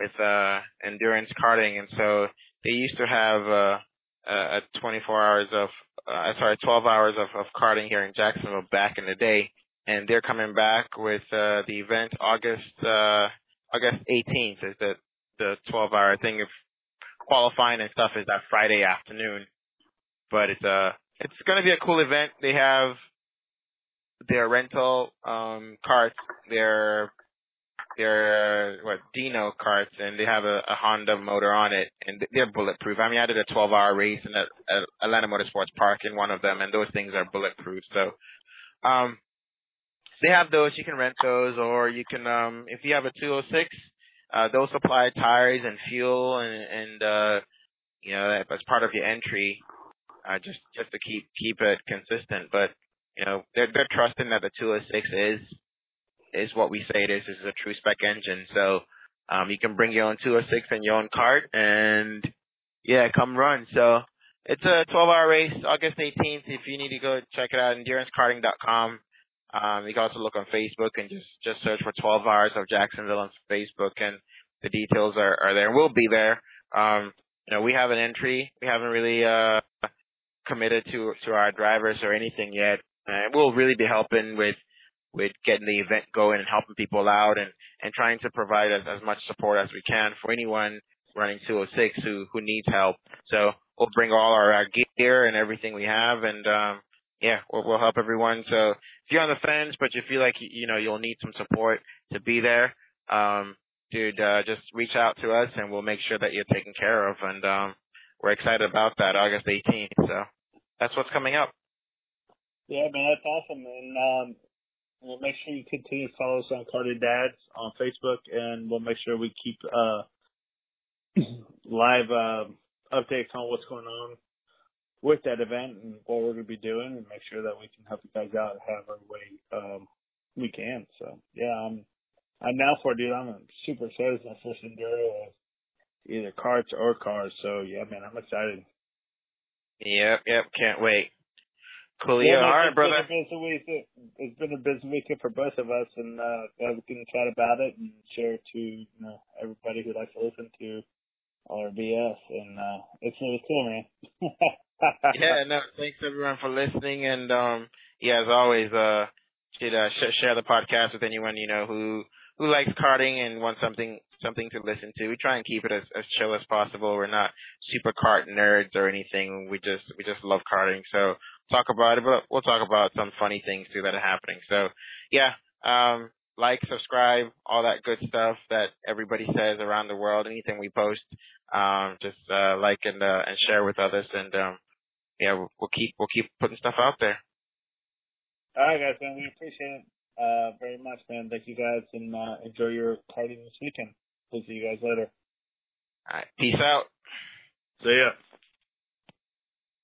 with uh, endurance karting, and so they used to have uh, a, a 24 hours of uh, sorry 12 hours of, of karting here in Jacksonville back in the day, and they're coming back with uh, the event August uh, August 18th is the the 12 hour thing of qualifying and stuff is that Friday afternoon, but it's uh it's going to be a cool event. They have their rental um carts, their their what Dino carts, and they have a, a Honda motor on it, and they're bulletproof. I mean, I did a 12-hour race in a, at Atlanta Motorsports Park in one of them, and those things are bulletproof. So, um, they have those. You can rent those, or you can, um, if you have a 206, uh, they'll supply tires and fuel, and and uh, you know as part of your entry, uh, just just to keep keep it consistent. But you know, they're they're trusting that the 206 is is what we say it is. This is a true spec engine. So um you can bring your own 206 and your own cart and yeah, come run. So it's a 12 hour race, August 18th. If you need to go check it out, endurancekarting.com. Um, you can also look on Facebook and just, just search for 12 hours of Jacksonville on Facebook and the details are, are there. We'll be there. Um, you know, we have an entry. We haven't really, uh, committed to, to our drivers or anything yet. And we'll really be helping with, with getting the event going and helping people out and, and trying to provide as, as much support as we can for anyone running 206 who, who needs help. So we'll bring all our, our gear and everything we have and, um, yeah, we'll, we'll help everyone. So if you're on the fence, but you feel like, you know, you'll need some support to be there, um, dude, uh, just reach out to us and we'll make sure that you're taken care of. And, um, we're excited about that August 18th. So that's what's coming up. Yeah, man, that's awesome. And um, we'll make sure you continue to follow us on Karting Dads on Facebook, and we'll make sure we keep uh, live uh, updates on what's going on with that event and what we're going to be doing, and make sure that we can help you guys out however way um, we can. So yeah, I'm I'm now for it, dude. I'm super excited. It's my first enduro of either carts or cars. So yeah, man, I'm excited. Yep, yep, can't wait. Cool, Yeah, man, all right, brother. Been a busy week. It's been a busy weekend for both of us, and uh, we can chat about it and share it to you know everybody who likes to listen to all our BS. And uh, it's really cool, man. yeah, no, thanks everyone for listening, and um, yeah, as always, uh, should uh, sh- share the podcast with anyone you know who who likes karting and wants something something to listen to. We try and keep it as, as chill as possible. We're not super kart nerds or anything. We just we just love karting. So talk about it, but we'll talk about some funny things too that are happening. So yeah, Um, like, subscribe, all that good stuff that everybody says around the world. Anything we post, um, just uh, like and uh, and share with others. And um, yeah, we'll, we'll keep we'll keep putting stuff out there. All right, guys, man. We appreciate it uh, very much, man. Thank you guys, and uh, enjoy your party this weekend. We'll see you guys later. All right, peace out. See ya.